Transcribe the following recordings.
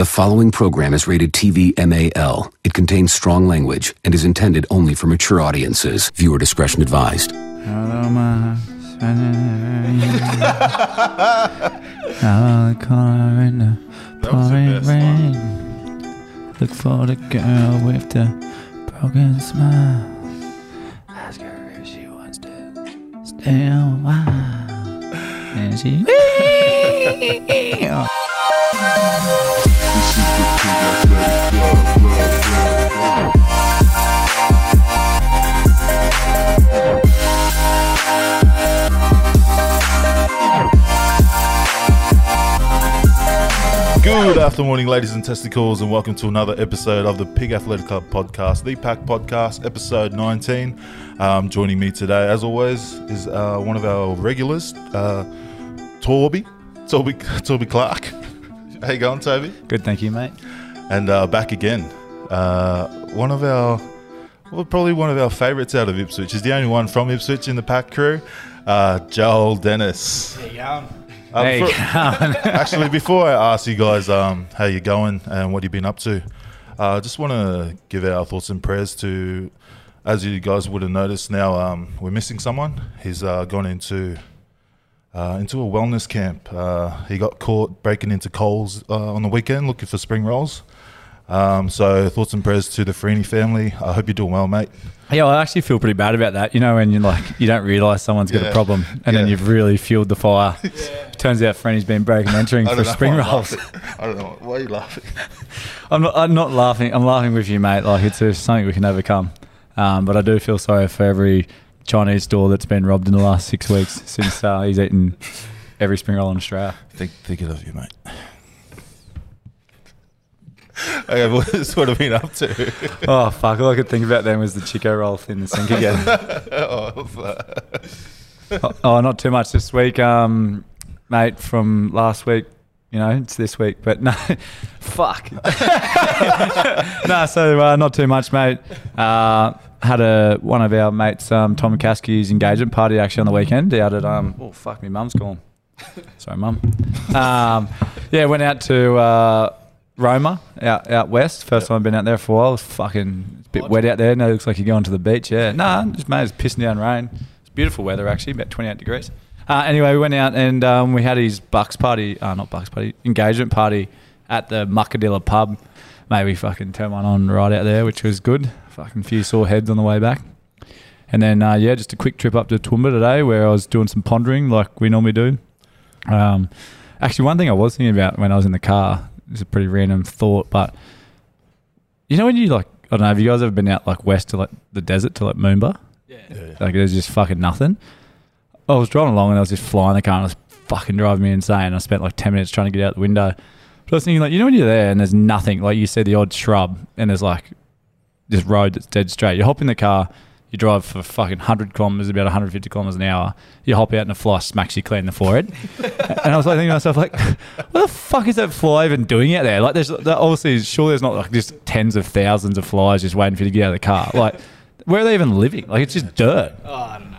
The following program is rated TV MAL. It contains strong language and is intended only for mature audiences. Viewer discretion advised. Hello, my Hello, the corner in the That was the pouring best rain. Look for the girl with the broken smile. Ask her if she wants to stay a while. And she. Good after morning, ladies and testicles, and welcome to another episode of the Pig Athletic Club podcast, the Pack Podcast, episode 19. Um, joining me today, as always, is uh, one of our regulars, uh, Torby, Torby, Torby Clark. How you going, Toby? Good, thank you, mate. And uh, back again, uh, one of our, well, probably one of our favourites out of Ipswich. Is the only one from Ipswich in the Pack crew, uh, Joel Dennis. There you go. Uh, Hey, for- Actually, before I ask you guys um, how you're going and what you've been up to, uh, I just want to give our thoughts and prayers to, as you guys would have noticed now, um, we're missing someone. He's uh, gone into uh, into a wellness camp. Uh, he got caught breaking into Coles uh, on the weekend looking for spring rolls. Um, so thoughts and prayers to the Freney family. I hope you're doing well, mate. Yeah, I actually feel pretty bad about that. You know, when you're like, you don't realise someone's got a problem, and then you've really fueled the fire. Turns out Frenny's been breaking entering for spring rolls. I don't know why are you laughing. I'm not, I'm not laughing. I'm laughing with you, mate. Like it's something we can overcome. Um, but I do feel sorry for every Chinese store that's been robbed in the last six weeks since uh, he's eaten every spring roll in Australia. Think, think of you, mate. okay, what's what have been up to? Oh fuck! All I could think about then was the Chiko roll in the sink again. oh, fuck. oh, oh, not too much this week, um, mate. From last week, you know, it's this week, but no, fuck. no, so uh, not too much, mate. Uh, had a one of our mates, um, Tom McCaskey's engagement party actually on the weekend out at um. Oh fuck, my mum's calling. Sorry, mum. Um, yeah, went out to uh, Roma out out west. First time I've been out there for a while. It was fucking it's a bit wet out there. Now it looks like you're going to the beach. Yeah, nah, just mate, it's pissing down rain. It's beautiful weather actually, about 28 degrees. Uh, anyway, we went out and um, we had his Bucks party, uh, not Bucks party, engagement party at the Muckadilla pub. Mate, we fucking turned one on right out there, which was good. Fucking few sore heads on the way back. And then, uh, yeah, just a quick trip up to Toowoomba today where I was doing some pondering like we normally do. Um, actually, one thing I was thinking about when I was in the car is a pretty random thought, but you know when you like, I don't know, have you guys ever been out like west to like the desert to like Moomba? Yeah. Like there's just fucking nothing. I was driving along and I was just flying the car and it was fucking driving me insane. I spent like 10 minutes trying to get out the window. But I was thinking, like, you know, when you're there and there's nothing, like you said, the odd shrub and there's like this road that's dead straight. You hop in the car, you drive for fucking 100 kilometers, about 150 kilometers an hour. You hop out and a fly smacks you clean the forehead. and I was like thinking to myself, like, what the fuck is that fly even doing out there? Like, there's there- obviously, sure, there's not like just tens of thousands of flies just waiting for you to get out of the car. Like, where are they even living? Like, it's just dirt. Oh, I don't know.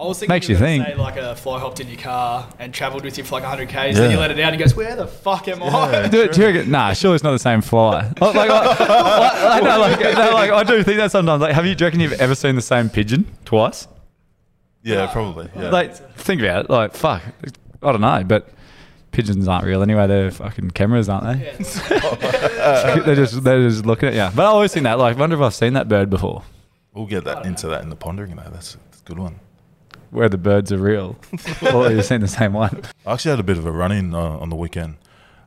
I was thinking Makes you you think. say like a fly hopped in your car and travelled with you for like 100 k's. Yeah. Then you let it out and he goes, "Where the fuck am I?" Do, do you reckon, nah, surely it's not the same fly. Like, like, like, I, know, like, no, like, I do think that sometimes. Like, have you? Do you reckon you've ever seen the same pigeon twice? Yeah, probably. Yeah. Like, think about it. Like, fuck, I don't know, but pigeons aren't real anyway. They're fucking cameras, aren't they? Yeah, they're just they're just looking at you. But I always think that. Like, wonder if I've seen that bird before. we'll get that into that in the pondering though. That's, that's a good one. Where the birds are real, or you've seen the same one. I actually had a bit of a run in uh, on the weekend.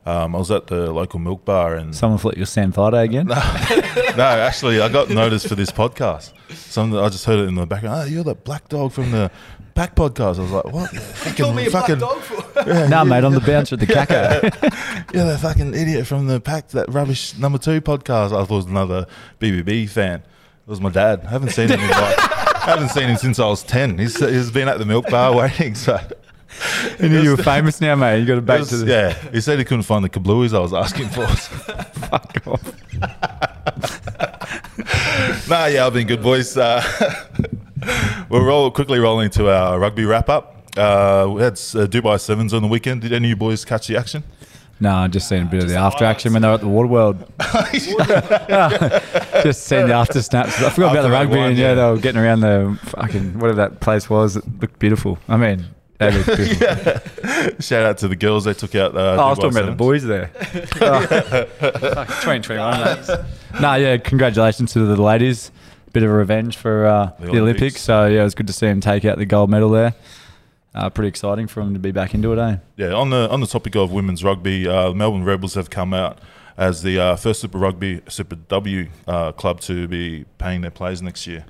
Um, I was at the local milk bar and Someone flicked your Sam Friday again. no, no, actually, I got noticed for this podcast. Some I just heard it in the background. Oh, you're the black dog from the Pack podcast. I was like, what? Call me a black fucking, dog for. Yeah, nah, you- mate, I'm the bouncer at the caca. You're that fucking idiot from the Pack, that rubbish number two podcast. I thought it was another BBB fan. It was my dad. I haven't seen him in like, I haven't seen him since I was ten. He's he's been at the milk bar waiting. So he knew you were famous now, mate. You got to It back was- to the yeah, he said he couldn't find the kablooies I was asking for. fuck off. nah, yeah, I've been good, boys. Uh, we're roll, quickly rolling to our rugby wrap up. Uh, we had uh, Dubai Sevens on the weekend. Did any of you boys catch the action? No, I'm just seen a bit of the the after action when they were at the Waterworld. just seeing the after snaps. I forgot about the rugby and yeah, yeah. they were getting around the fucking whatever that place was. It looked beautiful. I mean, beautiful. Shout out to the girls. They took out. Uh, Oh, I was talking about the boys there. oh, fucking 2021. mate. No, yeah, congratulations to the ladies. Bit of a revenge for uh, The the, Olympics. Olympics. So, yeah, it was good to see them take out the gold medal there. Uh, pretty exciting for them to be back into it, eh? Yeah, on the on the topic of women's rugby, uh, the Melbourne Rebels have come out as the uh, first Super Rugby Super W uh, club to be paying their players next year.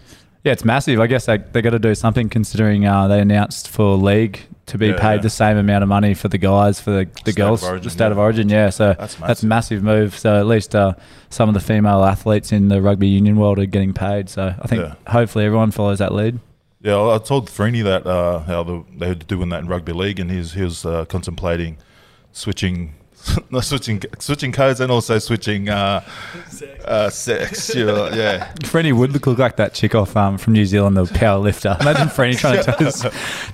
Yeah, it's massive. I guess they they got to do something considering uh, they announced for league to be Yeah, paid yeah. the same amount of money for the guys for the, the State girls, of origin, the state yeah. of origin. Yeah, so That's that's massive. massive move. So at least uh, some of the female athletes in the rugby union world are getting paid. So I think hopefully everyone follows that lead. Yeah, I I told Freney that uh, how the, they were doing that in rugby league, and he's he was uh, contemplating switching. switching switching codes and also switching uh, uh, sex. You know, yeah, Frenny would look, look like that chick off um, from New Zealand, the power lifter. Imagine Frenny trying to tell us,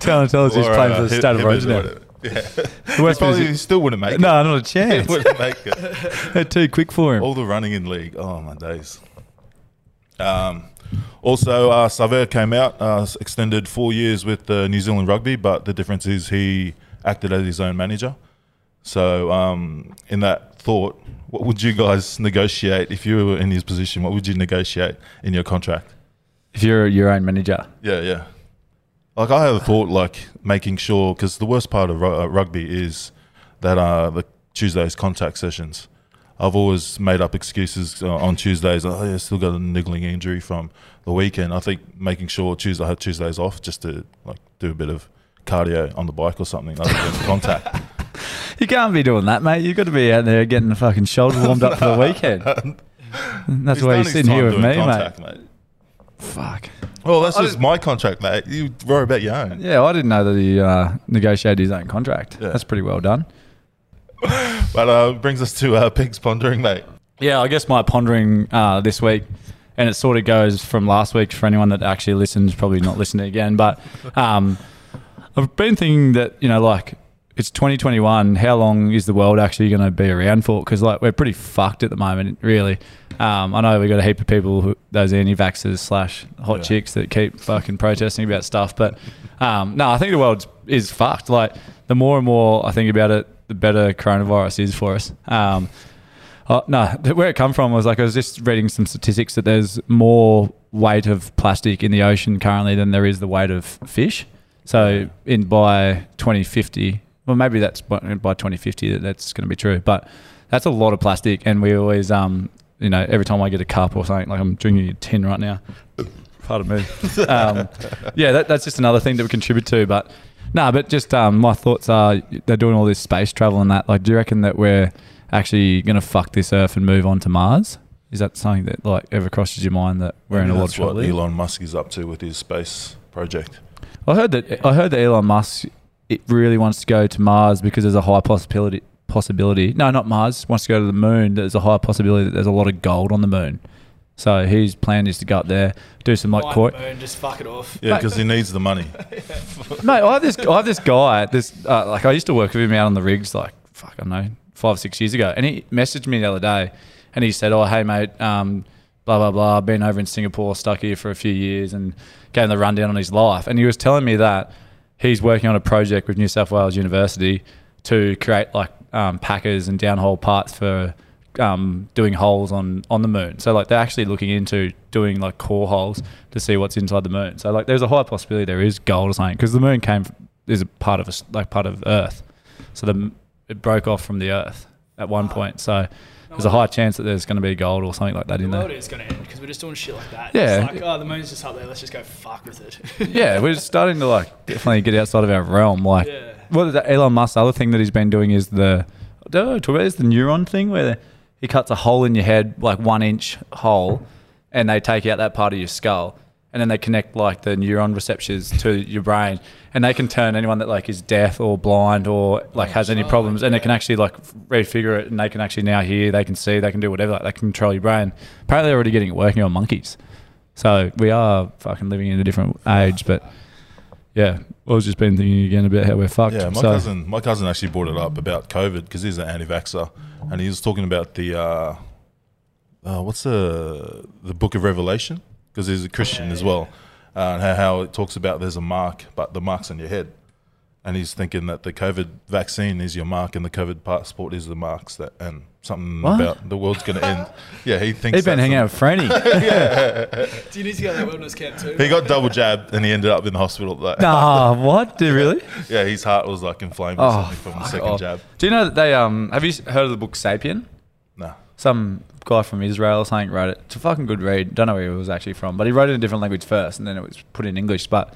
trying to tell us he's Or, playing uh, for the state of Hibbers origin. or now. whatever. Yeah, The he West probably Music- still wouldn't make it. No, not a he chance. wouldn't make it. They're too quick for him. All the running in league. Oh my days. Um, also, uh, Savea came out, uh, extended four years with uh, New Zealand Rugby, but the difference is he acted as his own manager. So, um, in that thought, what would you guys negotiate if you were in his position? What would you negotiate in your contract? If you're your own manager, Yeah, yeah. Like I have a thought, like making sure because the worst part of uh, rugby is that uh, the Tuesdays contact sessions. I've always made up excuses uh, on Tuesdays. Oh, yeah, still got a niggling injury from the weekend. I think making sure Tuesday I have Tuesdays off just to like do a bit of cardio on the bike or something other than contact. you can't be doing that, mate. You've got to be out there getting the fucking shoulder warmed up for the weekend. That's He's why done you're sitting here with me, doing mate. mate. Fuck. Well, that's just my contract, mate. You worry about your own. Yeah, I didn't know that he uh, negotiated his own contract. Yeah. That's pretty well done. But uh, brings us to uh, pigs pondering, mate. Yeah, I guess my pondering uh, this week, and it sort of goes from last week for anyone that actually listens, probably not listening again, but um, I've been thinking that, you know, like, it's 2021. How long is the world actually going to be around for? Because, like, we're pretty fucked at the moment, really. Um, I know we've got a heap of people, who, those anti vaxxers slash hot Yeah. chicks that keep fucking protesting about stuff. But um, no, I think the world is fucked. Like, the more and more I think about it, the better coronavirus is for us. Um, Oh, no, where it come from was like I was just reading some statistics that there's more weight of plastic in the ocean currently than there is the weight of fish. So in by 2050, well maybe that's by, by 2050 that that's going to be true, but that's a lot of plastic, and we always um you know every time I get a cup or something like I'm drinking a tin right now. Pardon me. Um, yeah, that, that's just another thing that we contribute to, but. No, but just um, my thoughts are they're doing all this space travel and that. Like, do you reckon that we're actually going to fuck this Earth and move on to Mars? Is that something that like ever crosses your mind that we're in a Maybe lot of that's what here? Elon Musk is up to with his space project. I heard that I heard that Elon Musk it really wants to go to Mars because there's a high possibility possibility. No, not Mars. Wants to go to the moon. There's a high possibility that there's a lot of gold on the moon. So his plan is to go up there, do some like Fly court. just fuck it off. Yeah, because he needs the money. Mate, I have this. I have this guy. This uh, like I used to work with him out on the rigs like fuck I don't know five six years ago, and he messaged me the other day, and he said, "Oh hey mate, um, blah blah blah. I've been over in Singapore, stuck here for a few years, and gave him the rundown on his life." And he was telling me that he's working on a project with New South Wales University to create like um, packers and downhole parts for um, doing holes on on the moon. So like they're actually looking into doing like core holes to see what's inside the moon. So like there's a high possibility there is gold or something because the moon came is a part of us like part of Earth. So the it broke off from the Earth at one point. So there's a high chance that there's going to be gold or something like that The in world there. is going to end because we're just doing shit like that. Yeah. It's like, oh, the moon's just up there. Let's just go fuck with it. Yeah, we're starting to like definitely get outside of our realm. Like, Yeah. what is that? Elon Musk's other thing that he's been doing is the don't know, talk about is the neuron thing where he cuts a hole in your head, like one inch hole, and they take out that part of your skull, and then they connect like the neuron receptors to your brain, and they can turn anyone that like is deaf or blind or like has any problems, and they can actually like refigure it, and they can actually now hear, they can see, they can do whatever, like, they can control your brain. Apparently, they're already getting it working on monkeys. So we are fucking living in a different age, but yeah, I was just been thinking again about how we're fucked. Yeah, my so, cousin, my cousin actually brought it up about COVID because he's an anti-vaxxer, and he was talking about the uh, uh, what's the the Book of Revelation? Because he's a Christian as well, uh, and how, how it talks about there's a mark, but the mark's on your head, and he's thinking that the COVID vaccine is your mark and the COVID passport is the marks that and something What? about the world's going to end. Yeah, he thinks He's been hanging out with Franny. Do you need to go to that wellness camp too? He got double jabbed and he ended up in the hospital. Like, nah, what? Do you really? Yeah, his heart was like inflamed or Oh, from the second off. jab. Do you know that they um? Have you heard of the book Sapien? Nah. Some guy from Israel or something wrote it. It's a fucking good read. Don't know where he was actually from, but he wrote it in a different language first, and then it was put in English. But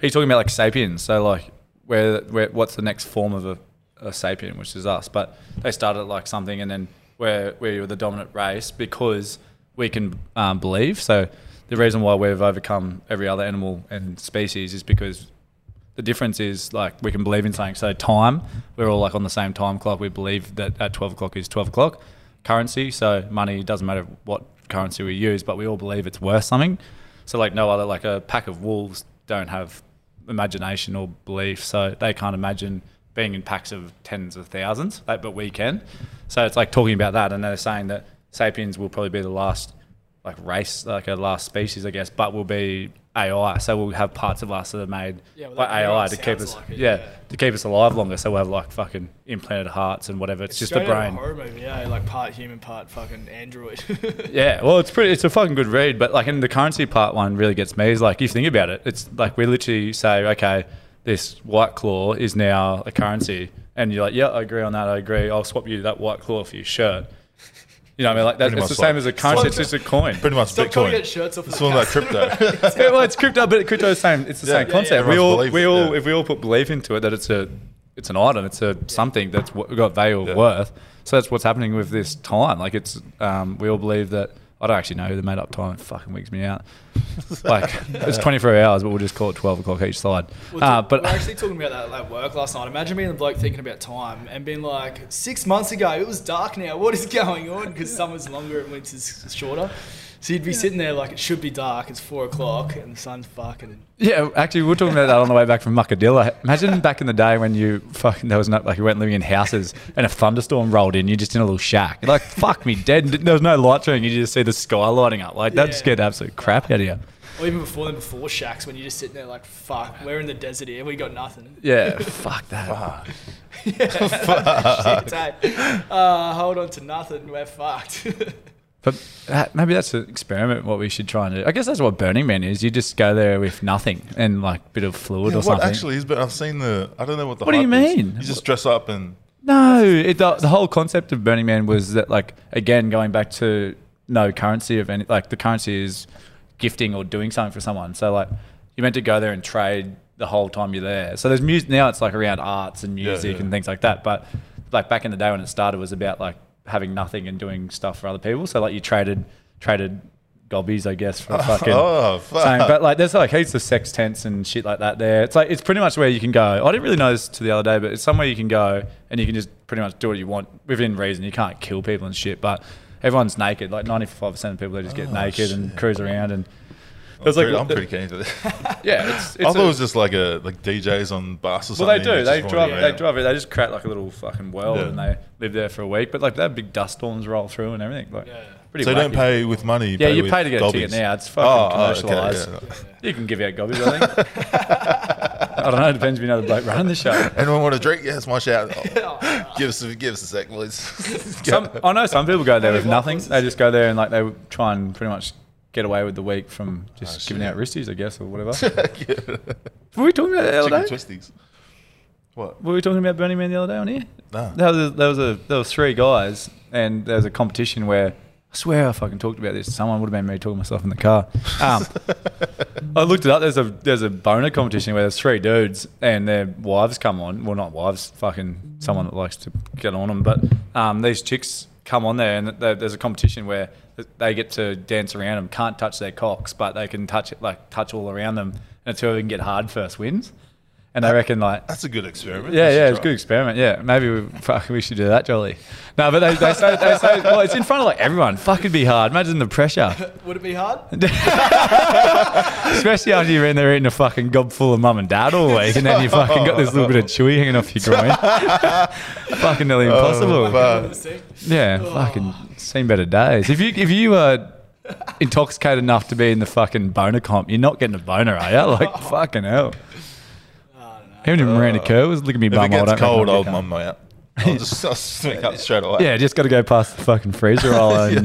he's talking about like sapiens. So like, where where what's the next form of a, a sapien, which is us. But they started like something, and then where we were the dominant race because we can um, believe. So the reason why we've overcome every other animal and species is because the difference is like we can believe in something. So time, we're all like on the same time clock. We believe that at twelve o'clock is twelve o'clock. Currency, so money doesn't matter what currency we use, but we all believe it's worth something. So like no other like a pack of wolves don't have imagination or belief, so they can't imagine being in packs of tens of thousands, but we can. So it's like talking about that, and they're saying that sapiens will probably be the last like race, like a last species, I guess, but will be AI. So we'll have parts of us that are made Yeah, well, by AI to keep us, like it, yeah, yeah. to keep us alive longer. So we'll have like fucking implanted hearts and whatever. It's, just the brain. horror movie, yeah, like part human, part fucking android. Yeah, well, it's pretty. It's a fucking good read, but like in the currency part, one really gets me. Is like you think about it, it's like we literally say, okay, this white claw is now a currency, and you're like, yeah, I agree on that. I agree. I'll swap you that white claw for your shirt. You know, what I mean, like that, it's the same like- as a currency. It's just a coin. Pretty much Stop trying to Bitcoin. get shirts off. It's the all like couch. crypto. Yeah, well, it's crypto, but crypto is same. It's the Yeah. same Yeah, concept. yeah, we all, we all, yeah. if we all put belief into it, that it's a, it's an item, it's a something that's got value or Yeah. worth. So that's what's happening with this time. Like it's, um, we all believe that. I don't actually know who the made up time. It fucking wigs me out. Like it's 24 hours, but we'll just call it 12 o'clock each side. Well, Uh, but we're actually talking about that at work last night. Imagine being the bloke thinking about time and being like, six months ago it was dark now. What is going on? Because summer's longer and winter's shorter. So you'd be sitting there like it should be dark. It's four o'clock and the sun's fucking. Yeah, actually, we were talking about that on the way back from Muckadilla. Imagine back in the day when you fucking there was no like you weren't living in houses and a thunderstorm rolled in. You're just in a little shack. You're like, fuck me, dead. There was no light showing. You just see the sky lighting up. Like that Yeah. scared the absolute crap out of you. Or even before then, before shacks, when you're just sitting there like, fuck, we're in the desert here. We got nothing. Yeah, fuck that. Shit, eh? uh, hold on to nothing. We're fucked. But uh, maybe that's an experiment. What we should try and do. I guess that's what Burning Man is. You just go there with nothing and like a bit of fluid Yeah, or what something. actually is, but I've seen the. I don't know what the. What do you hype is. mean? You just dress up and. No, it, the, the whole concept of Burning Man was that, like, again, going back to no currency of any, like, the currency is gifting or doing something for someone. So, like, you're meant to go there and trade the whole time you're there. So there's music now. It's like around arts and Yeah, music yeah. and things like that. But like back in the day when it started, it was about like having nothing and doing stuff for other people. So like you traded traded gobbies, I guess, for oh, fucking. Oh, fuck. Saying, but like, there's like heaps of sex tents and shit like that there. It's like it's pretty much where you can go. I didn't really know this to the other day, but it's somewhere you can go and you can just pretty much do what you want within reason. You can't kill people and shit, but everyone's naked. Like 95 percent of people they just get Oh, naked and cruise around and. Oh, I'm, like pretty, I'm pretty keen for this. yeah, it's, it's I thought a- it was just like a like DJs on bus or well, they do. They drive. They drive it. They just create like a little fucking world, Yeah. and they live there for a week. But like they have big dust storms roll through and everything. Like, Yeah. pretty. So you don't pay with money. You Yeah, pay you with pay to get a gobbies. ticket now. It's fucking Oh, oh, okay, commercialised. yeah. You can give out gobbies, I think. I don't know. It depends if you know the bloke running the show. Anyone want a drink? Yes, my shout. Oh, give us, a, give us a sec, please. Some, I know some people go there with nothing. They just go there and like they try and pretty much get away with the week from just Oh, giving out wristies, I guess, or whatever. Were we talking about that the Chicken other day? twisties. What? Were we talking about Burning Man the other day on here? No. There was, there was a there was three guys, and there was a competition where I swear I fucking talked about this. Someone would have been me talking myself in the car. Um, I looked it up. There's a there's a boner competition where there's three dudes and their wives come on. Well, not wives, fucking someone that likes to get on them. But um, these chicks come on there, and there- there's a competition where they get to dance around them. Can't touch their cocks, but they can touch it like touch all around them. And it's whoever can get hard first wins. And I reckon like That's a good experiment. yeah, yeah, it's a good experiment. Yeah, maybe we, fuck, we should do that, Jolly. No, but they, they say, they say, well, it's in front of like everyone. Fuck, it'd be hard. Imagine the pressure, Would it be hard? especially after you're in there eating a fucking gob full of mum and dad all week, and then you fucking got this little bit of chewy hanging off your groin. fucking nearly oh, impossible. but- oh. yeah, fucking seen better days. If you if you were intoxicated enough to be in the fucking boner comp, you're not getting a boner, are you? Like fucking hell. Even if Miranda Kerr was looking at me If bum, it I gets don't cold, I'll I'd mum out. I'll just I'll swing up straight away. Yeah, just got to go past the fucking freezer roll. And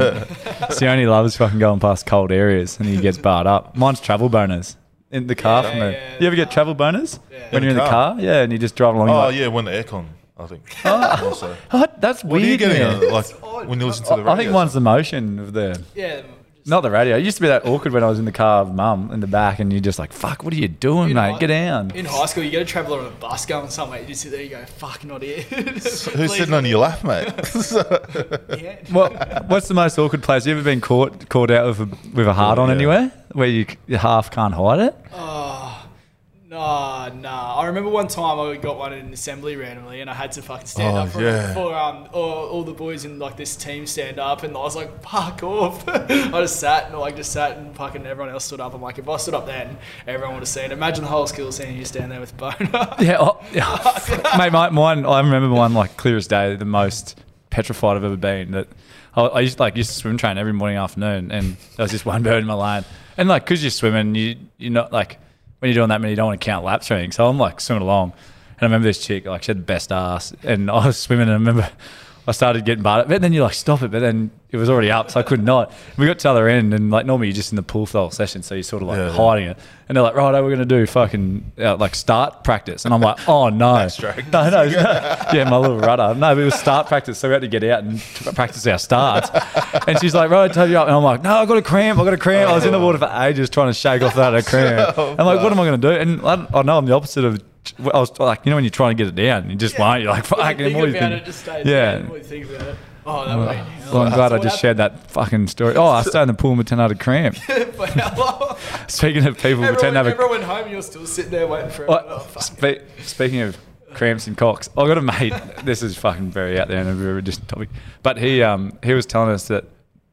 Sione loves fucking going past cold areas and he gets barred up. Mine's travel boners in the car Yeah, from the. yeah, you ever get travel boners Yeah. when In you're in the the car? car? Yeah, and you just drive along. Oh like, yeah, when the aircon, I think. Ah. also. oh, that's What are you getting? man. at? Like when you listen to the radio. I think mine's the motion of the. Yeah. Just- Not the radio. It used to be that awkward when I was in the car with mum in the back, and you're just like, "Fuck, what are you doing, in mate? high- Get down." In high school, you get to travel on a bus going somewhere. You just sit there, you go, "Fuck, not here." Who's sitting on your lap, mate? Yeah. What What's the most awkward place you ever been caught caught out with a with a hard oh, on Yeah. anywhere where you, you half can't hide it? Oh, Nah, nah. I remember one time I got one in an assembly randomly, and I had to fucking stand Oh, up for, yeah. for um all, all the boys in like this team stand up, and I was like, "Fuck off!" I just sat and like just sat, and fucking everyone else stood up. I'm like, if I stood up then, everyone would have seen. it. Imagine the whole school seeing you stand there with boner. Yeah, oh, yeah. mate. My, mine. I remember one like clear as day. The most petrified I've ever been. That I, I used like used to swim train every morning, afternoon, and there was this one bird in my lane. And like, cause you're swimming, you you're not like when you're doing that many, you don't want to count laps or anything. So I'm like swimming along, and I remember this chick like she had the best ass, and I was swimming, and I remember. I started getting barred, but then you're like stop it, but then it was already up, so I could not. We got to the other end, and like normally you're just in the pool for the whole session, so you're sort of like Yeah, yeah. hiding it. And they're like, right, we're going to do fucking uh, like start practice. And I'm like, oh no. No, no, no. Yeah, my little rudder. No, but it was start practice. So we had to get out and t- practice our starts. And she's like, right, I told you up. And I'm like, no, I've got a cramp. I've got a cramp. I was in the water for ages trying to shake off that cramp. I'm like, what am I going to do? And I, I know I'm the opposite of. I was like, you know, when you're trying to get it down, you just won't. You're like, fuck. Think and what about think? it, just stay Yeah. there. What you think about it? Oh, that be. Well, I'm glad I just shared that fucking story. Oh, I stayed in the pool and pretended I had a cramp. Long? Speaking of people Everyone, pretending to have a everyone went home. You're still sitting there waiting for. What? Oh. Spe- speaking of cramps and cocks, I got a mate. This is fucking very out there and a very distant topic, but he um he was telling us that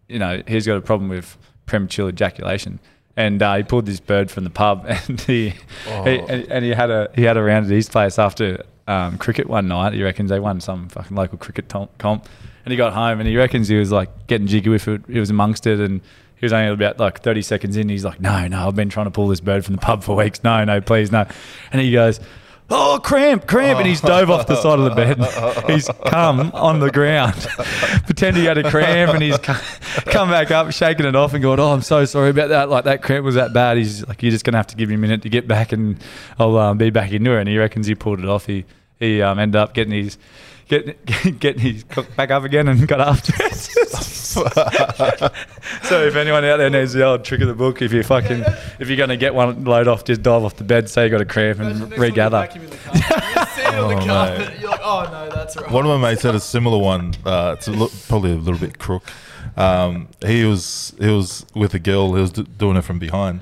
you know he's got a problem with premature ejaculation, and uh, he pulled this bird from the pub, and he, he and, and he had a he had a round at his place after um, cricket one night. He reckons they won some fucking local cricket tom- comp, and he got home and he reckons he was like getting jiggy with it. He was amongst it and. He was only about like 30 seconds in. He's like, no, no, I've been trying to pull this bird from the pub for weeks. No, no, please, no. And he goes, oh, cramp, cramp. And he's dove off the side of the bed. He's come on the ground, pretending he had a cramp. And he's come, back up, shaking it off and going, oh, I'm so sorry about that. Like that cramp was that bad. He's like, you're just going to have to give me a minute to get back and I'll um, be back into it. And he reckons he pulled it off. He, he um, ended up getting his. Getting, getting his back up again and got after it. so if anyone out there needs the old trick of the book, if you fucking if you're gonna get one load off, just dive off the bed, say you got a cramp, and next time you regather. vacuum in the car. You see on the Oh, carpet. mate. You're like, oh no, that's right. One of my mates had a similar one. Uh, it's a lo- probably a little bit crook. Um, he was he was with a girl. He was d- doing it from behind,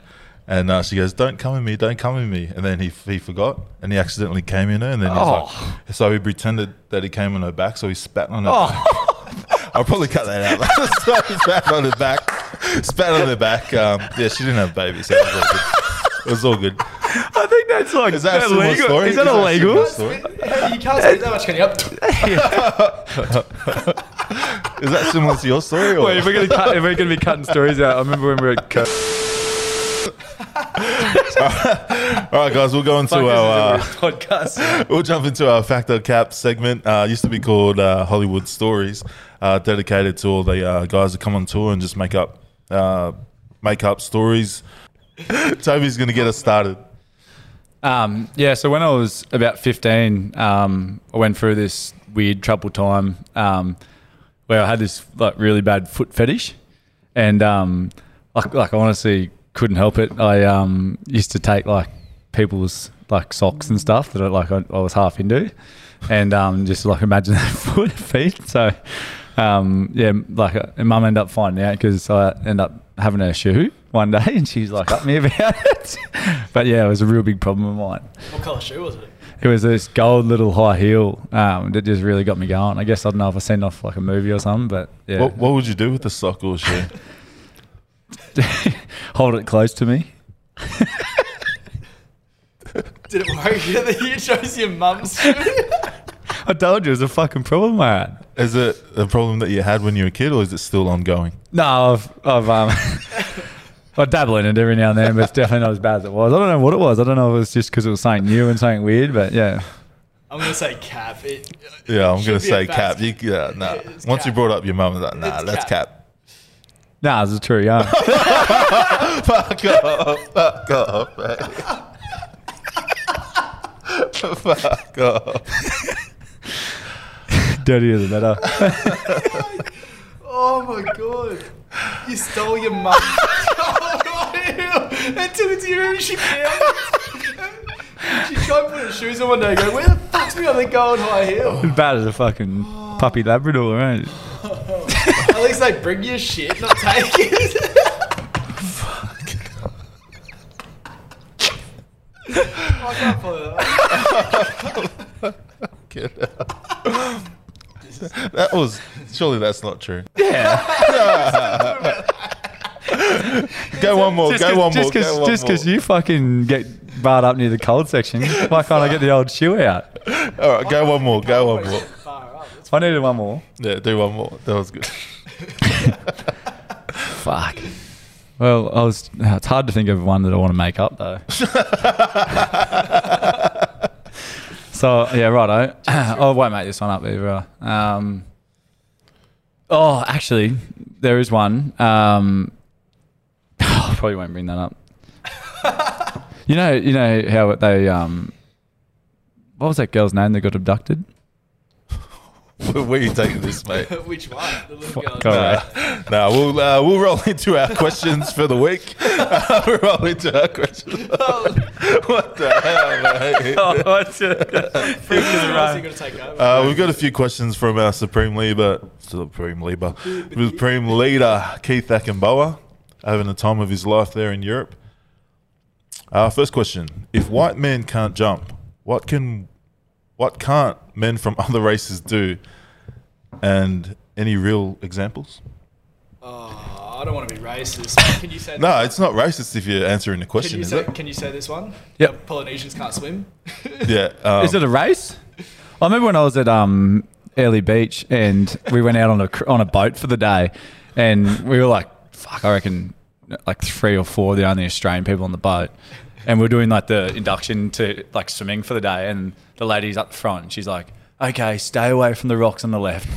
and uh, she goes, "Don't come in me, don't come in me." And then he he forgot, and he accidentally came in her, and then he's Oh. like, so he pretended that he came on her back, so he spat on her. Oh, I'll probably cut that out. so spat on her back, spat on her back. Um, yeah, she didn't have babies. So it was all good. It was all good. I think that's like Is that a similar illegal. story? Is that Is that a illegal? story? You can't spit that much, can you? Is that similar to your story? Or? Wait, if we're gonna cut, if we're gonna be cutting stories out, I remember when we were at. Co- All right, guys, we'll go into our. Uh, podcast. We'll jump into our Fact or Cap segment. Uh, used to be called uh, Hollywood Stories, uh, dedicated to all the uh, guys that come on tour and just make up uh, make up stories. Toby's going to get us started. Um, yeah, so when I was about 15, um, I went through this weird trouble time um, where I had this like really bad foot fetish, and um, like, like I honestly couldn't help it. I um, used to take like people's like socks and stuff that I, like I, I was half into, and um, just like imagine their foot feet. So um, yeah, like uh, mum ended up finding out because I ended up having a shoe one day, and she's like up me about it. but yeah, it was a real big problem of mine. What colour shoe was it? It was this gold little high heel um, that just really got me going. I guess I don't know if I sent off like a movie or something, but yeah, What, what would you do with the sock or shoe? hold it close to me. Did it work? Yeah, that you chose your mum's shoe. I told you it was a fucking problem, man. Is it a problem that you had when you were a kid, or is it still ongoing? No, I've, I've um, I dabble in it every now and then, but it's definitely not as bad as it was. I don't know what it was. I don't know if it was just because it was something new and something weird, but yeah. I'm gonna say cap. It, Yeah, I'm gonna say cap. You, yeah, nah. Yeah, it's Once you brought up your mum, I was like, nah, It's that's cap. cap. Nah, it's true, yeah. Fuck off. Fuck off, mate. Fuck off. Dirtier the better. oh my god! You stole your mum's and took it to your room. and She found it. She tried to put her shoes on one day. and Go, where the fuck's me on the gold high heel? as bad as a fucking puppy Labrador, right? At least they bring your shit, not take it. I can't follow that. Get out. that was surely that's not true. Yeah. Go one more. just go one more. just one Just because you fucking get barred up near the cold section, why can't I get the old shoe out? All right, go one more. Go one more. Far up. That's I needed one more. Yeah, do one more. That was good. Fuck. Well, I was. It's hard to think of one that I want to make up though. so yeah, righto. I won't make this one up either. Um, oh, actually, there is one. Um, I probably won't bring that up. you know, you know how they. Um, what was that girl's name that got abducted? Where where you taking this, mate? Which one? The little girl. Fuck off. Now we'll uh, we'll roll into our questions for the week. we'll roll into our questions. what the hell, mate? Oh, what's it? Who's gonna take over? Uh, we've got a few questions from our Supreme Leader, Supreme Leader, Supreme Leader Keith Akinboa, having the time of his life there in Europe. Uh, first question: If white men can't jump, what can, what can't men from other races do? And any real examples? Oh, I don't want to be racist. Can you say? No, it's not racist if you're answering the Can question, you is say? it? Can you say this one? Yep. The Polynesians can't swim. Yeah. Um, Is it a race? I remember when I was at um, Airlie Beach and we went out on a on a boat for the day, and we were like, "Fuck, I reckon like three or four of the only Australian people on the boat." And we are doing like the induction to like swimming for the day, and the lady's up the front, and she's like, "Okay, stay away from the rocks on the left.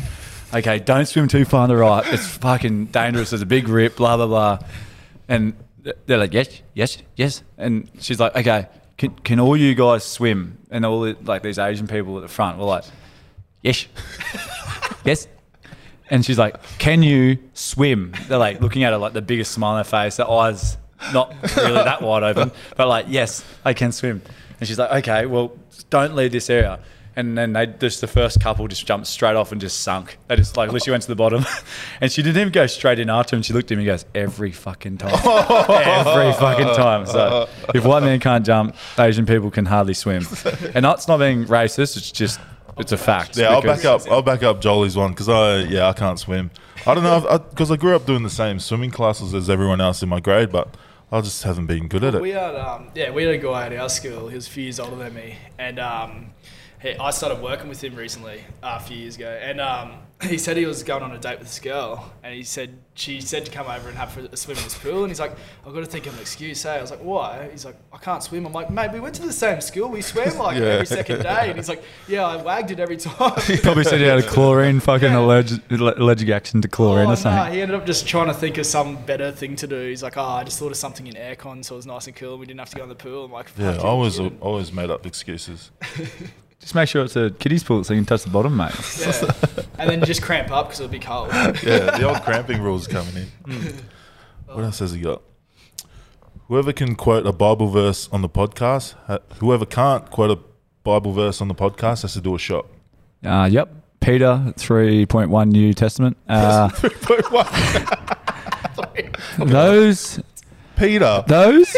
Okay, don't swim too far on the right. It's fucking dangerous. There's a big rip. Blah blah blah." And they're like, yes, yes, yes. And she's like, okay, can, can all you guys swim? And all the, like these Asian people at the front were like, yes, yes. And she's like, can you swim? They're like looking at her like the biggest smile on their face, their eyes not really that wide open, but like, yes, I can swim. And she's like, okay, well, don't leave this area. And then they just the first couple just jumped straight off and just sunk. They just like literally went to the bottom, and she didn't even go straight in after him. She looked at him and goes, "Every fucking time, every fucking time." So if white men can't jump, Asian people can hardly swim. And that's not being racist. It's just it's a fact. Yeah, I'll back up. I'll back up Jolie's one because I yeah I can't swim. I don't know because I, grew up doing the same swimming classes as everyone else in my grade, but I just haven't been good at it. We had, um, yeah, we had a guy at our school. He was a few years older than me, and um, he, I started working with him recently, uh, a few years ago. And um, he said he was going on a date with this girl, and he said she said to come over and have a swim in this pool. And he's like, "I've got to think of an excuse." Hey, I was like, "Why?" He's like, "I can't swim." I'm like, "Mate, we went to the same school. We swam like Yeah. every second day." And he's like, "Yeah, I wagged it every time." He probably said he had a chlorine, fucking Yeah. allergic, allergic action to chlorine Oh, or something. nah, he ended up just trying to think of some better thing to do. He's like, oh, I just thought of something in aircon, so it was nice and cool. and We didn't have to go in the pool. I'm like, Yeah, I always always made up excuses. Just make sure it's a kiddie's pool so you can touch the bottom, mate. Yeah. and then just cramp up because it'll be cold. Yeah, the old cramping rules coming in. What else has he got? Whoever can quote a Bible verse on the podcast, whoever can't quote a Bible verse on the podcast has to do a shot. Uh, yep. Peter, 3.1 New Testament. Uh, those Peter. Those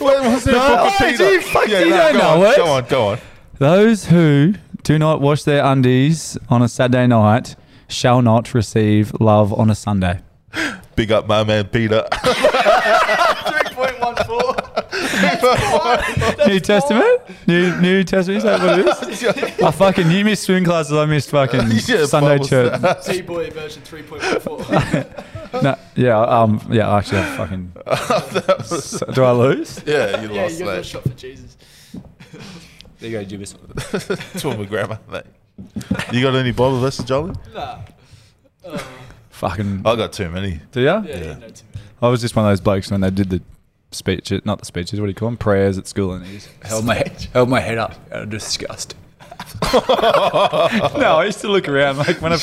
When was there a No, proper oh, Peter? you fuck, you no, don't go know on, it. Go on, go on. Those who do not wash their undies on a Saturday night shall not receive love on a Sunday. Big up my man Peter. 3.14. New Testament? New New Testament? Is that what it is? I fucking you missed swim classes. I missed fucking Yeah, Sunday Bible church. T-boy version 3.14. No, yeah, um, yeah. Actually, I fucking. So- do I lose? yeah, you yeah, lost you got a shot for Jesus. There you go, Jibis. It's all my grammar, mate. You got any Bible verses, Jolly? Nah. Uh, Fucking. I got too many. Do ya? yeah, Yeah. you too many. I was just one of those blokes when they did the speech, not the speeches. What do you call them? Prayers at school, and he just held my held my head up out of disgust. no, I used to look around like when I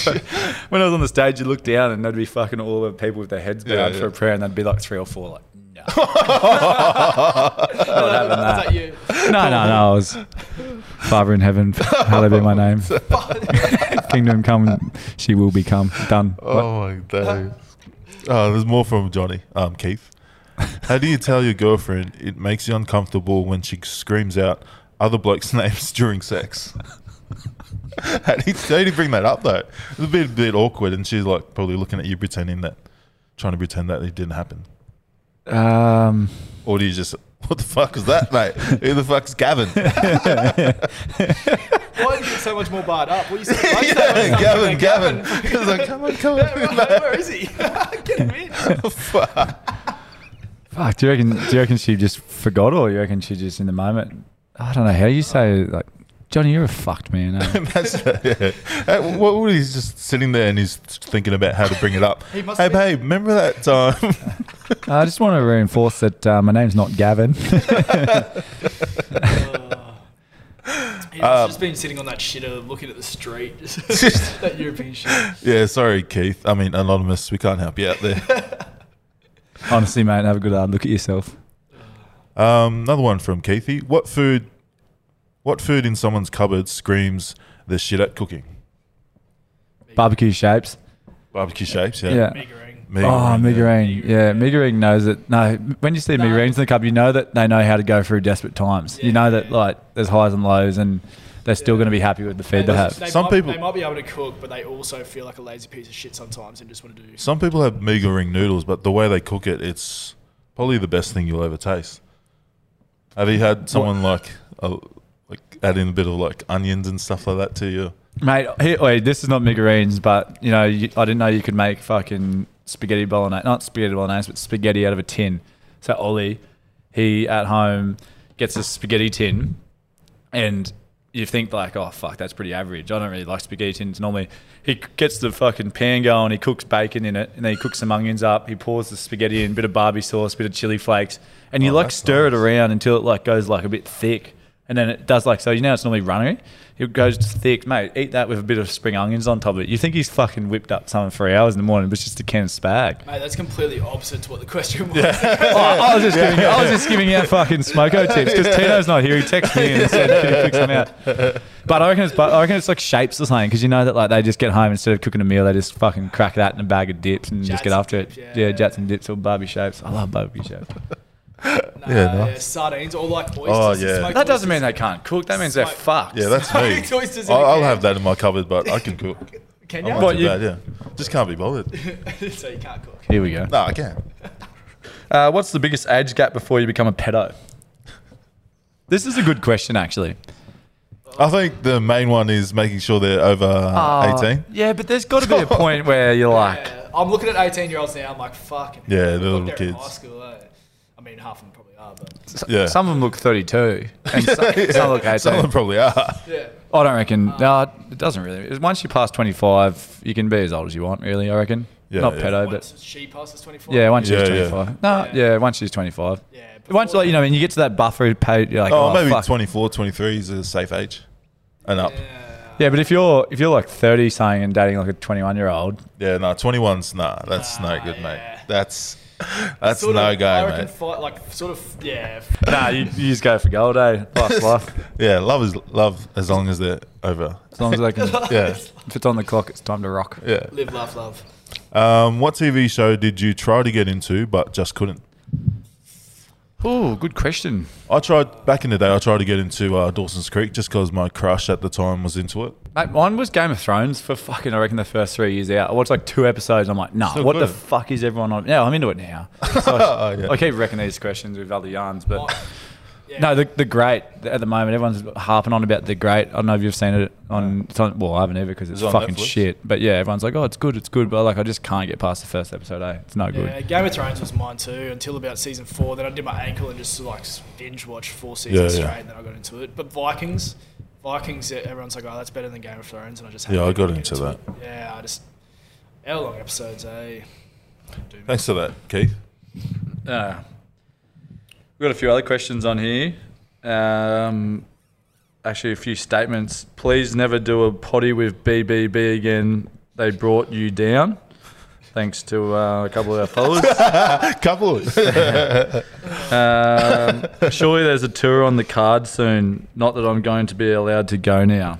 when I was on the stage, you look down and there'd be fucking all the people with their heads bowed Yeah, for a prayer, and there'd be like three or four like. No, Is having that. that you? No, no, no. I was Father in heaven, hallowed be my name. Kingdom come, she will become done. Oh my days. Oh, there's more from Johnny. Um, Keith. How do you tell your girlfriend it makes you uncomfortable when she screams out other blokes' names during sex? how, do you, how do you bring that up though? It's a bit, bit awkward, and she's like probably looking at you, pretending that, trying to pretend that it didn't happen. Um, Or do you just, what the fuck is that, mate? Who the fuck's Gavin? Why did you get so much more barred up? What are you saying? Why yeah, like Gavin, Gavin. He's like, come on, come Yeah, on. right, Where is he? Get him in. Oh, fuck. fuck. Do you reckon? Do you reckon she just forgot, or you reckon she just in the moment? I don't know how you say like, Johnny, you're a fucked man. eh?" That's, yeah. Uh, What what he's just sitting there and he's thinking about how to bring it up. He must hey, be- babe, remember that time? I just want to reinforce that uh, my name's not Gavin. He's Um, just been sitting on that shitter looking at the street. Just that European shit. yeah, sorry, Keith. I mean, anonymous. We can't help you out there. Honestly, mate, have a good hard look at yourself. Um, another one from Keithy. What food? What food in someone's cupboard screams the shit at cooking? Barbecue shapes. Barbecue shapes. Yeah. Yeah. Mi Goreng. Me- Oh, yeah. Mi Goreng. Yeah, Mi Goreng knows it. No, when you see No. Mi Gorengs in the cupboard, you know that they know how to go through desperate times. you know that yeah. like there's highs and lows, and they're still Yeah. going to be happy with the feed they, They- have. they Some might, people- they might be able to cook, but they also feel like a lazy piece of shit sometimes and just want to do. Some people have Mi Goreng noodles, but the way they cook it, it's probably the best thing you'll ever taste. Have you had someone like, uh, like adding a bit of like onions and stuff like that to you? Mate, here, wait, this is not Mi Gorengs, but you know, you, I didn't know you could make fucking spaghetti bolognese, not spaghetti bolognese, but spaghetti out of a tin. So Ollie, he at home gets a spaghetti tin, and you think like, oh fuck, that's pretty average. I don't really like spaghetti tins normally. He gets the fucking pan going, he cooks bacon in it, and then he cooks some onions up. He pours the spaghetti in, bit of barbie sauce, bit of chili flakes, and you Oh, like stir it around until it like goes like a bit thick, and then it does like so. You know, it's normally runny. It goes thick, mate. Eat that with a bit of spring onions on top of it. You think he's fucking whipped up something for hours in the morning, but it's just a can of spag. Mate, that's completely opposite to what the question was. oh, I was just giving, I was just giving out fucking smoko tips because Tino's not here. He texted me and said, "Can you cook some out?" But I reckon it's, but I reckon it's like shapes or something because you know that like they just get home instead of cooking a meal, they just fucking crack that in a bag of dips and just get after it. dips, Yeah, yeah. Jatz and dips or barbie shapes. I love barbie shapes. Nah, Yeah, nice. yeah, sardines or like oysters. Oh, yeah. smoked That doesn't mean they can't cook. That means they're Smoke- fucked. Yeah, that's me. Smoked oysters in a I'll, I'll can. have that in my cupboard, but I can cook. Can I'm you? not What, too you- bad, yeah. Just can't be bothered. so you can't cook. Here we go. No, I can. Uh, what's the biggest age gap before you become a pedo? This is a good question, actually. I think the main one is making sure they're over uh, 18. Yeah, but there's got to be a point where you're like, Yeah, I'm looking at 18 year olds now. I'm like, fucking. Yeah, hell, they're little they're in kids. High school, eh? I mean, half of them probably are, but Yeah. some of them look 32, and some, some look 18. Some of them probably are. yeah. I don't reckon. No, it doesn't really. Once you pass 25, you can be as old as you want, really, I reckon. Yeah, Not yeah. pedo, Once but she passes 25? yeah, once Yeah, she's yeah. 25. No, yeah. once she's 25. Yeah. Once, like, you know, when you get to that buffer page, you're like, Oh, oh, maybe fuck. 24, 23 is a safe age. And up. Yeah. Yeah, but if you're if you're like 30 saying and dating like a 21 year old, Yeah, no, 21's nah, that's no good, mate. That's that's Sort no of, go, I reckon mate. Fight, like, sort of, yeah. nah, you, you just go for gold, eh? Life's life. Yeah, love is love as long as they're over. As long as they can. Yeah, If it's on the clock, it's time to rock. yeah. Live, laugh, love. Um, what TV show did you try to get into but just couldn't? Oh, good question. I tried back in the day. I tried to get into uh, Dawson's Creek just because my crush at the time was into it. Mate, mine was Game of Thrones for fucking, I reckon, the first three years out. I watched like two episodes. I'm like, nah, Still what the fuck is everyone on? Yeah, I'm into it now. So I, Oh, yeah. I keep wrecking these questions with other yarns, but yeah. no, the, the great at the moment, everyone's harping on about the great. I don't know if you've seen it on, it's on well, I haven't either because it's Is it on fucking Netflix? shit. But yeah, everyone's like, oh, it's good, it's good. But like, I just can't get past the first episode, eh? It's no good. Game of Thrones was mine too until about season four. Then I did my ankle and just like binge watched four seasons Yeah, yeah. straight, and then I got into it. But Vikings, Vikings, yeah, everyone's like, oh, that's better than Game of Thrones, and I just Yeah, I haven't got been into that. it. Yeah, I just hour long episodes, eh? Do me. Thanks for that, Keith. Uh, we've got a few other questions on here. Um, actually, a few statements. Please never do a potty with BBB again. They brought you down. Thanks to uh, a couple of our followers. Couple. Um, surely there's a tour on the card soon. Not that I'm going to be allowed to go now.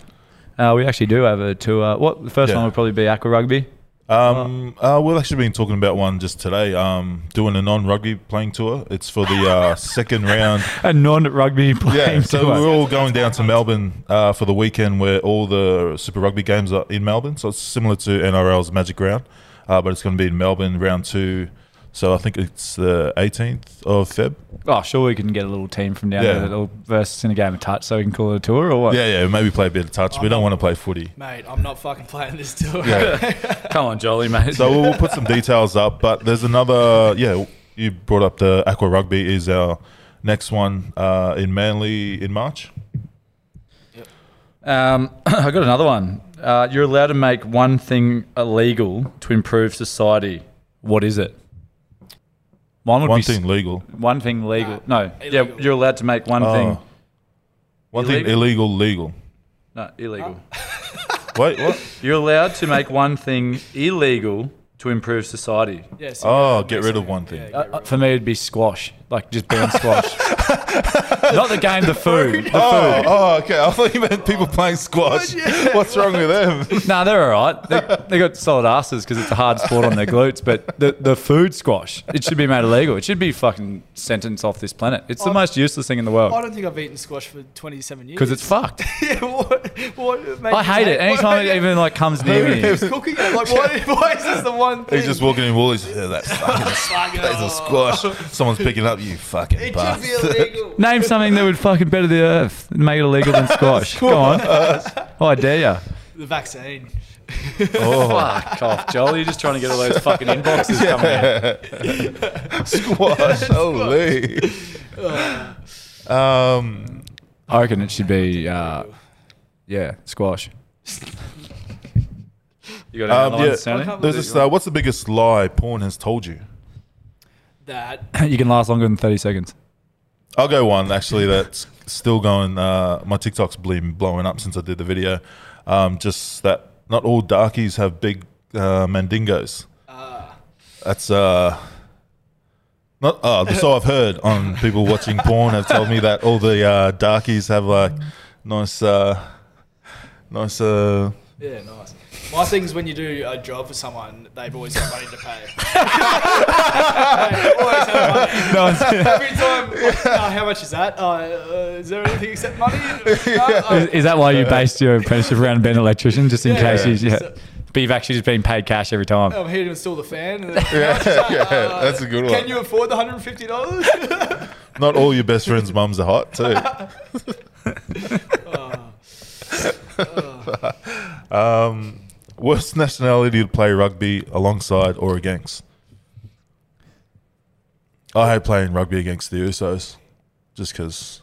Uh, we actually do have a tour. What the first Yeah. one would probably be Aqua Rugby. Um, uh, we've actually been talking about one just today. Um, doing a non-rugby playing tour. It's for the uh, second round. A non-rugby playing Yeah, so tour. we're all going down to Melbourne uh, for the weekend, where all the Super Rugby games are in Melbourne. So it's similar to NRL's Magic Round, uh, but it's going to be in Melbourne round two. So I think it's the 18th of Feb. Oh, sure, we can get a little team from down Yeah. there that'll verse in a game of touch, so we can call it a tour or what? Yeah, yeah, maybe play a bit of touch. We don't want to play footy. Mate, I'm not fucking playing this tour. Yeah. Come on, Jolly mate. So we'll put some details up. But there's another. Yeah, you brought up the Aqua Rugby is our next one uh, in Manly in March. Um, I got another one. Uh, you're allowed to make one thing illegal to improve society. What is it? Mine would One be s- thing legal. One thing legal. no, yeah, you're allowed to make one Oh. thing. One thing Illegal? illegal, legal. No, illegal. Wait, what? You're allowed to make one thing illegal to improve society. Yeah, so Oh, get rid of one thing. yeah, Uh, uh, for me, it'd be squash. Like just ban squash. Not the game, the food. The Oh, food. oh, okay. I thought you meant people playing squash. What's wrong with them? No, they're all right. They, they got solid asses because it's a hard sport on their glutes. But the, the food squash, it should be made illegal. It should be fucking sentenced off this planet. It's the Oh. most useless thing in the world. I don't think I've eaten squash for 27 years. because it's fucked. yeah, what, what I hate say- it. Anytime it even like comes near me. Who's cooking it? Like, why, why is this the one thing? He's just walking in Woolies. Yeah, that's fucking Fucking that's a squash. Someone's picking up you fucking It should bastard. be illegal. Name something that would fucking better the earth and make it illegal than squash. Go on. Oh, I dare ya. the vaccine. Oh, Fuck off, Joel. You're just trying to get all those fucking inboxes coming in. squash. Holy. Um, I reckon it should be, uh, yeah, squash. You got any um, other yeah. ones, Sonny? There's this, uh, what's the biggest lie porn has told you? That You can last longer than 30 seconds. I'll go one actually that's still going. Uh, my TikTok's been blowing up since I did the video. Um, just that not all darkies have big uh, mandingos. That's uh, not. Oh, so I've heard on people watching porn have told me that all the uh, darkies have like nice, uh, nice. Yeah, nice. My thing is when you do a job for someone, they've always got money to pay. They always have money. No one's- Every time, like, uh, how much is that? Uh, uh, is there anything except money? No, uh, Is, is that why you based your apprenticeship around being an electrician, just in Yeah. case you? Yeah. So- But you've actually just been paid cash every time. I'm here to install the fan. And then, Yeah, uh, yeah, that's a good one. Can you afford the hundred and fifty dollars? not all your best friends' mums are hot too. Um, worst nationality to play rugby alongside or against? I hate playing rugby against the Usos, just because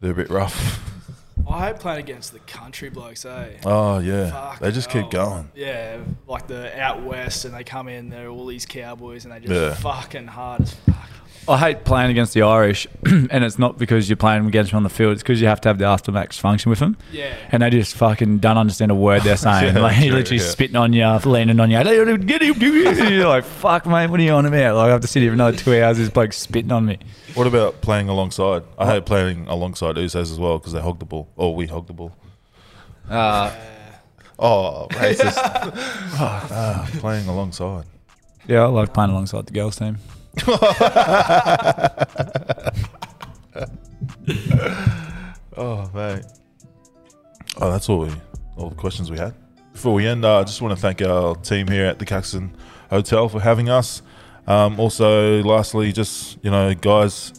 they're a bit rough. I hate playing against the country blokes, eh? Oh yeah, Fuck they just keep going. Yeah, like the out west, and they come in. They're all these cowboys, and they just Yeah. fucking hard as fuck. I hate playing against the Irish, and it's not because you're playing against them on the field. It's because you have to have the after max function with them, Yeah. and they just fucking don't understand a word they're saying. Yeah, like he true, literally yeah. spitting on you, leaning on you. You're like, "Fuck, mate, what are you on about?" Like I have to sit here for another two hours. This bloke spitting on me. What about playing alongside? I hate playing alongside Usos as well because they hog the ball. Oh, we hog the ball. Uh, Oh, racist. Ah, playing alongside. yeah, I like playing alongside the girls team. oh, right! Oh, that's all we, all the questions we had. Before we end, uh, I uh, just want to thank our team here at the Caxton Hotel for having us. Um, also, lastly, just you know, guys,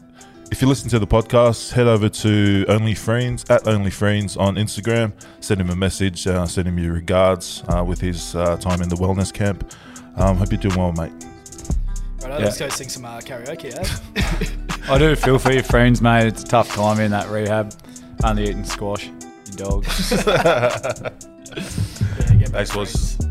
if you listen to the podcast, head over to Only Friends at Only Friends on Instagram. Send him a message. Uh, send him your regards uh, with his uh, time in the wellness camp. Um, hope you're doing well, mate. Right, let's go sing some uh, karaoke, eh? I do feel for your friends, mate. It's a tough time in that rehab. Only eating squash, your dog. yeah, Thanks, boys. friends.